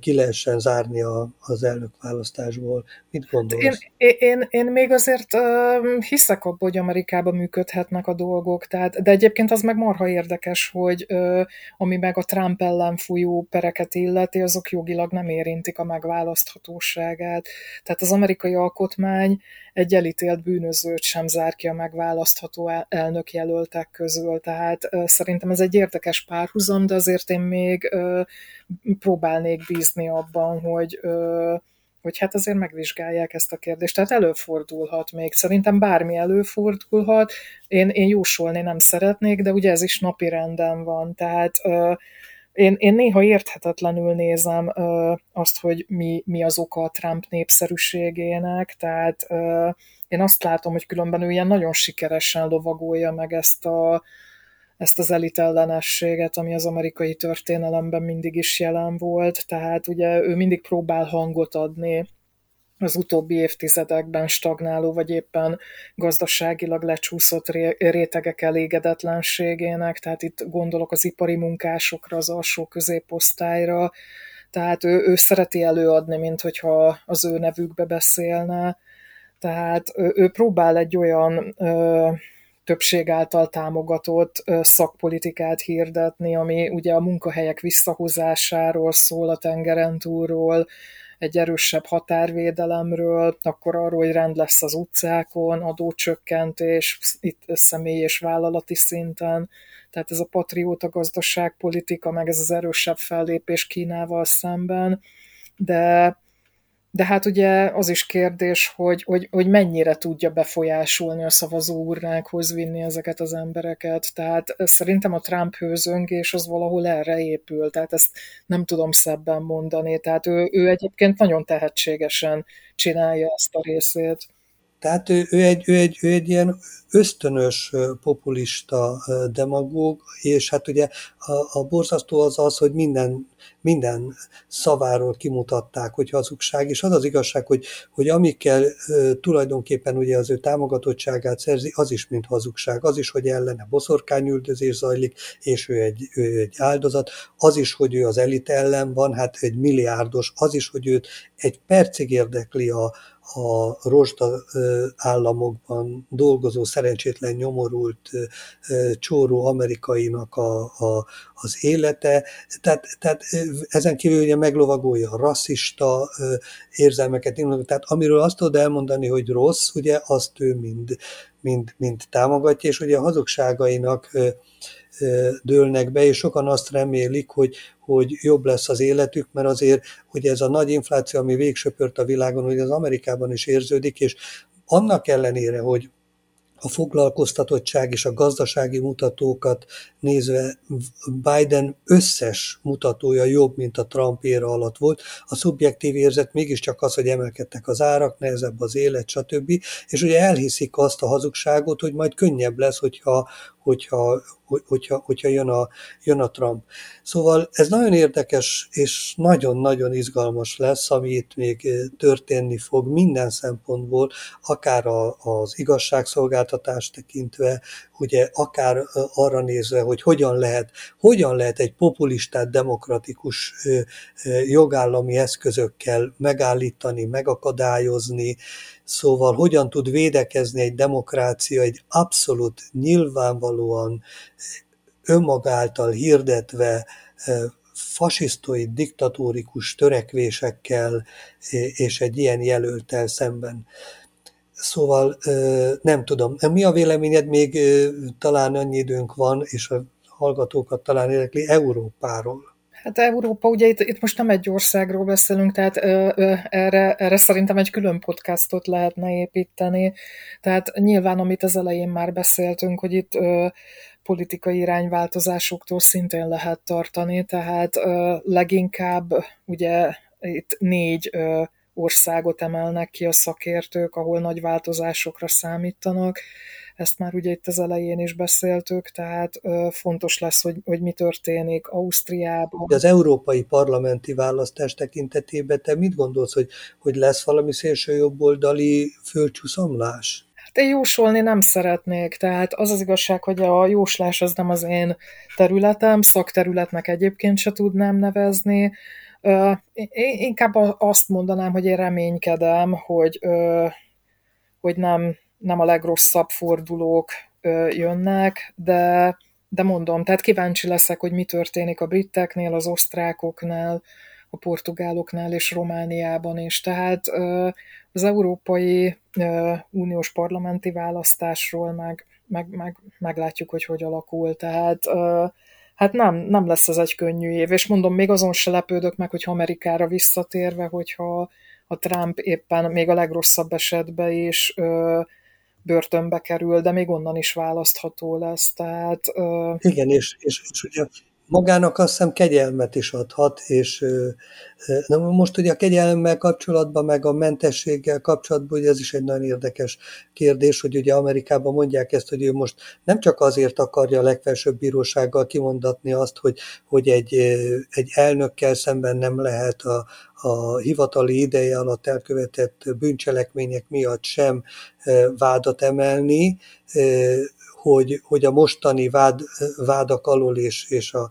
ki lehessen zárni a, az elnökválasztásból. Mit gondolsz? Én, én, én még azért uh, hiszek abban, hogy Amerikában működhetnek a dolgok, tehát, de egyébként az meg marha érdekes, hogy uh, ami meg a Trump ellen fújó pereket illeti, azok jogilag nem érintik a megválaszthatóságát. Tehát az amerikai alkotmány egy elítélt bűnözőt sem zár ki a megválasztható elnökjelöltek közül. Tehát szerintem ez egy érdekes párhuzam, de azért én még próbálnék bízni abban, hogy hogy hát azért megvizsgálják ezt a kérdést. Tehát előfordulhat még. Szerintem bármi előfordulhat. Én, én jósolni nem szeretnék, de ugye ez is napi renden van. Tehát én, én néha érthetetlenül nézem ö, azt, hogy mi, mi az oka a Trump népszerűségének, tehát ö, én azt látom, hogy különben ő ilyen nagyon sikeresen lovagolja meg ezt, a, ezt az elitellenességet, ami az amerikai történelemben mindig is jelen volt, tehát ugye ő mindig próbál hangot adni az utóbbi évtizedekben stagnáló, vagy éppen gazdaságilag lecsúszott rétegek elégedetlenségének, tehát itt gondolok az ipari munkásokra, az alsó középosztályra, tehát ő, ő szereti előadni, mint hogyha az ő nevükbe beszélne, tehát ő, ő próbál egy olyan ö, többség által támogatott szakpolitikát hirdetni, ami ugye a munkahelyek visszahozásáról szól a tengeren túlról, egy erősebb határvédelemről, akkor arról, hogy rend lesz az utcákon, adócsökkentés, itt személy és vállalati szinten, tehát ez a patrióta gazdaságpolitika, meg ez az erősebb fellépés Kínával szemben, de de hát ugye az is kérdés, hogy, hogy, hogy mennyire tudja befolyásolni a szavazó urnákhoz vinni ezeket az embereket. Tehát szerintem a Trump hőzöngés az valahol erre épül, tehát ezt nem tudom szebben mondani. Tehát ő, ő egyébként nagyon tehetségesen csinálja ezt a részét. Tehát ő, ő, egy, ő, egy, ő egy ilyen ösztönös populista demagóg, és hát ugye a, a borzasztó az az, hogy minden, minden szaváról kimutatták, hogy hazugság, és az az igazság, hogy, hogy amikkel tulajdonképpen ugye az ő támogatottságát szerzi, az is mint hazugság, az is, hogy ellene boszorkányüldözés zajlik, és ő egy, ő egy áldozat, az is, hogy ő az elit ellen van, hát egy milliárdos, az is, hogy őt egy percig érdekli a, a rozsda államokban dolgozó szerencsétlen nyomorult csóró amerikainak a, a, az élete. Tehát, tehát ezen kívül ugye meglovagolja a rasszista érzelmeket, tehát amiről azt tudod elmondani, hogy rossz, ugye azt ő mind, mind, mind támogatja, és ugye a hazugságainak dőlnek be, és sokan azt remélik, hogy, hogy jobb lesz az életük, mert azért hogy ez a nagy infláció, ami végsöpört a világon, hogy az Amerikában is érződik, és annak ellenére, hogy a foglalkoztatottság és a gazdasági mutatókat nézve Biden összes mutatója jobb, mint a Trump éra alatt volt. A szubjektív érzet mégiscsak az, hogy emelkedtek az árak, nehezebb az élet, stb. És ugye elhiszik azt a hazugságot, hogy majd könnyebb lesz, hogyha, hogyha, hogyha, hogyha jön, a, jön a Trump. Szóval ez nagyon érdekes és nagyon-nagyon izgalmas lesz, ami itt még történni fog minden szempontból, akár a, az igazságszolgáltatást tekintve, ugye akár arra nézve, hogy hogyan lehet, hogyan lehet egy populistát demokratikus jogállami eszközökkel megállítani, megakadályozni, Szóval hogyan tud védekezni egy demokrácia egy abszolút nyilvánvalóan önmagáltal hirdetve fasisztoid, diktatórikus törekvésekkel és egy ilyen jelöltel szemben. Szóval nem tudom. Mi a véleményed, még talán annyi időnk van, és a hallgatókat talán érdekli Európáról? Hát Európa, ugye itt, itt most nem egy országról beszélünk, tehát ö, ö, erre, erre szerintem egy külön podcastot lehetne építeni. Tehát nyilván, amit az elején már beszéltünk, hogy itt ö, politikai irányváltozásoktól szintén lehet tartani, tehát ö, leginkább ugye itt négy ö, országot emelnek ki a szakértők, ahol nagy változásokra számítanak ezt már ugye itt az elején is beszéltük, tehát fontos lesz, hogy, hogy mi történik Ausztriában. Az európai parlamenti választás tekintetében te mit gondolsz, hogy, hogy lesz valami szélső jobboldali földcsúszomlás? Hát én jósolni nem szeretnék, tehát az az igazság, hogy a jóslás az nem az én területem, szakterületnek egyébként se tudnám nevezni, én inkább azt mondanám, hogy én reménykedem, hogy, hogy nem, nem a legrosszabb fordulók jönnek, de, de mondom, tehát kíváncsi leszek, hogy mi történik a briteknél, az osztrákoknál, a portugáloknál és Romániában is. Tehát az Európai Uniós parlamenti választásról meg, meg, meg meglátjuk, hogy hogy alakul. Tehát hát nem, nem lesz ez egy könnyű év, és mondom, még azon se lepődök meg, hogyha Amerikára visszatérve, hogyha a Trump éppen még a legrosszabb esetben is börtönbe kerül, de még onnan is választható lesz. Tehát, uh... Igen, és, és, és ugye magának azt hiszem kegyelmet is adhat, és na most ugye a kegyelemmel kapcsolatban, meg a mentességgel kapcsolatban, ugye ez is egy nagyon érdekes kérdés, hogy ugye Amerikában mondják ezt, hogy ő most nem csak azért akarja a legfelsőbb bírósággal kimondatni azt, hogy, hogy egy, egy elnökkel szemben nem lehet a, a hivatali ideje alatt elkövetett bűncselekmények miatt sem vádat emelni, hogy, hogy a mostani vád, vádak alól és, és a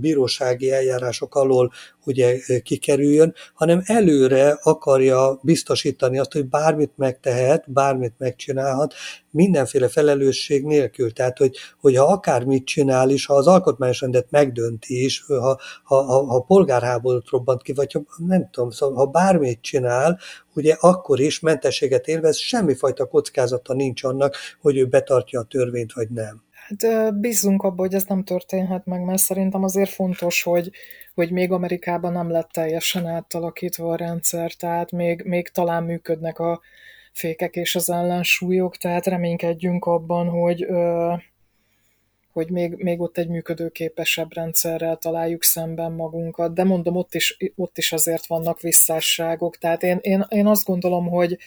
bírósági eljárások alól ugye kikerüljön, hanem előre akarja biztosítani azt, hogy bármit megtehet, bármit megcsinálhat, mindenféle felelősség nélkül. Tehát, hogy, hogy ha akármit csinál is, ha az alkotmányos rendet megdönti is, ha, ha, ha, ha polgárháborút robbant ki, vagy ha nem tudom, szóval, ha bármit csinál, ugye akkor is mentességet élvez, semmifajta kockázata nincs annak, hogy ő betartja a törvényt, vagy nem. Hát bízunk abban, hogy ez nem történhet meg, mert szerintem azért fontos, hogy, hogy még Amerikában nem lett teljesen átalakítva a rendszer, tehát még, még talán működnek a fékek és az ellensúlyok, tehát reménykedjünk abban, hogy, hogy még, még ott egy működőképesebb rendszerrel találjuk szemben magunkat, de mondom, ott is, ott is azért vannak visszásságok, tehát én, én, én azt gondolom, hogy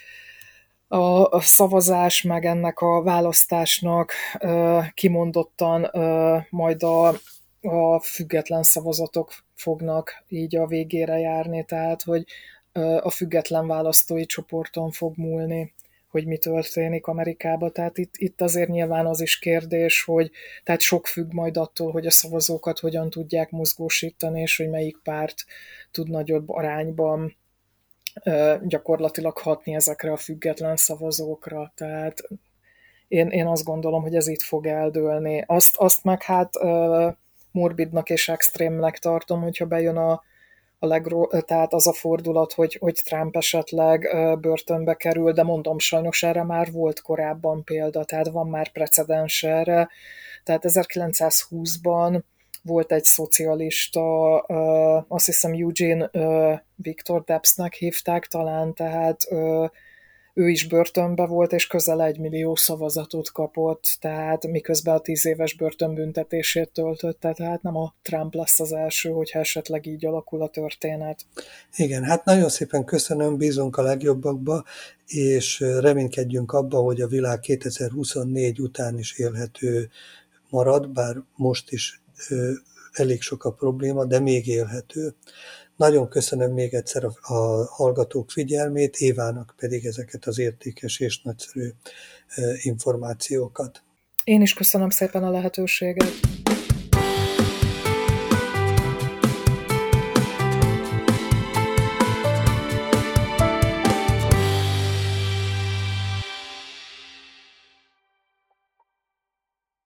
a szavazás, meg ennek a választásnak kimondottan majd a, a független szavazatok fognak így a végére járni, tehát hogy a független választói csoporton fog múlni hogy mi történik Amerikában. Tehát itt, itt azért nyilván az is kérdés, hogy tehát sok függ majd attól, hogy a szavazókat hogyan tudják mozgósítani, és hogy melyik párt tud nagyobb arányban gyakorlatilag hatni ezekre a független szavazókra. Tehát én, én azt gondolom, hogy ez itt fog eldőlni. Azt, azt meg hát morbidnak és extrémnek tartom, hogyha bejön a, a legró, tehát az a fordulat, hogy, hogy Trump esetleg börtönbe kerül, de mondom, sajnos erre már volt korábban példa, tehát van már precedens erre. Tehát 1920-ban volt egy szocialista, azt hiszem Eugene Victor Debsnek hívták talán, tehát ő is börtönbe volt, és közel egy millió szavazatot kapott, tehát miközben a tíz éves börtönbüntetését töltötte, tehát nem a Trump lesz az első, hogyha esetleg így alakul a történet. Igen, hát nagyon szépen köszönöm, bízunk a legjobbakba, és reménykedjünk abba, hogy a világ 2024 után is élhető marad, bár most is elég sok a probléma, de még élhető. Nagyon köszönöm még egyszer a, a hallgatók figyelmét, Évának pedig ezeket az értékes és nagyszerű információkat. Én is köszönöm szépen a lehetőséget.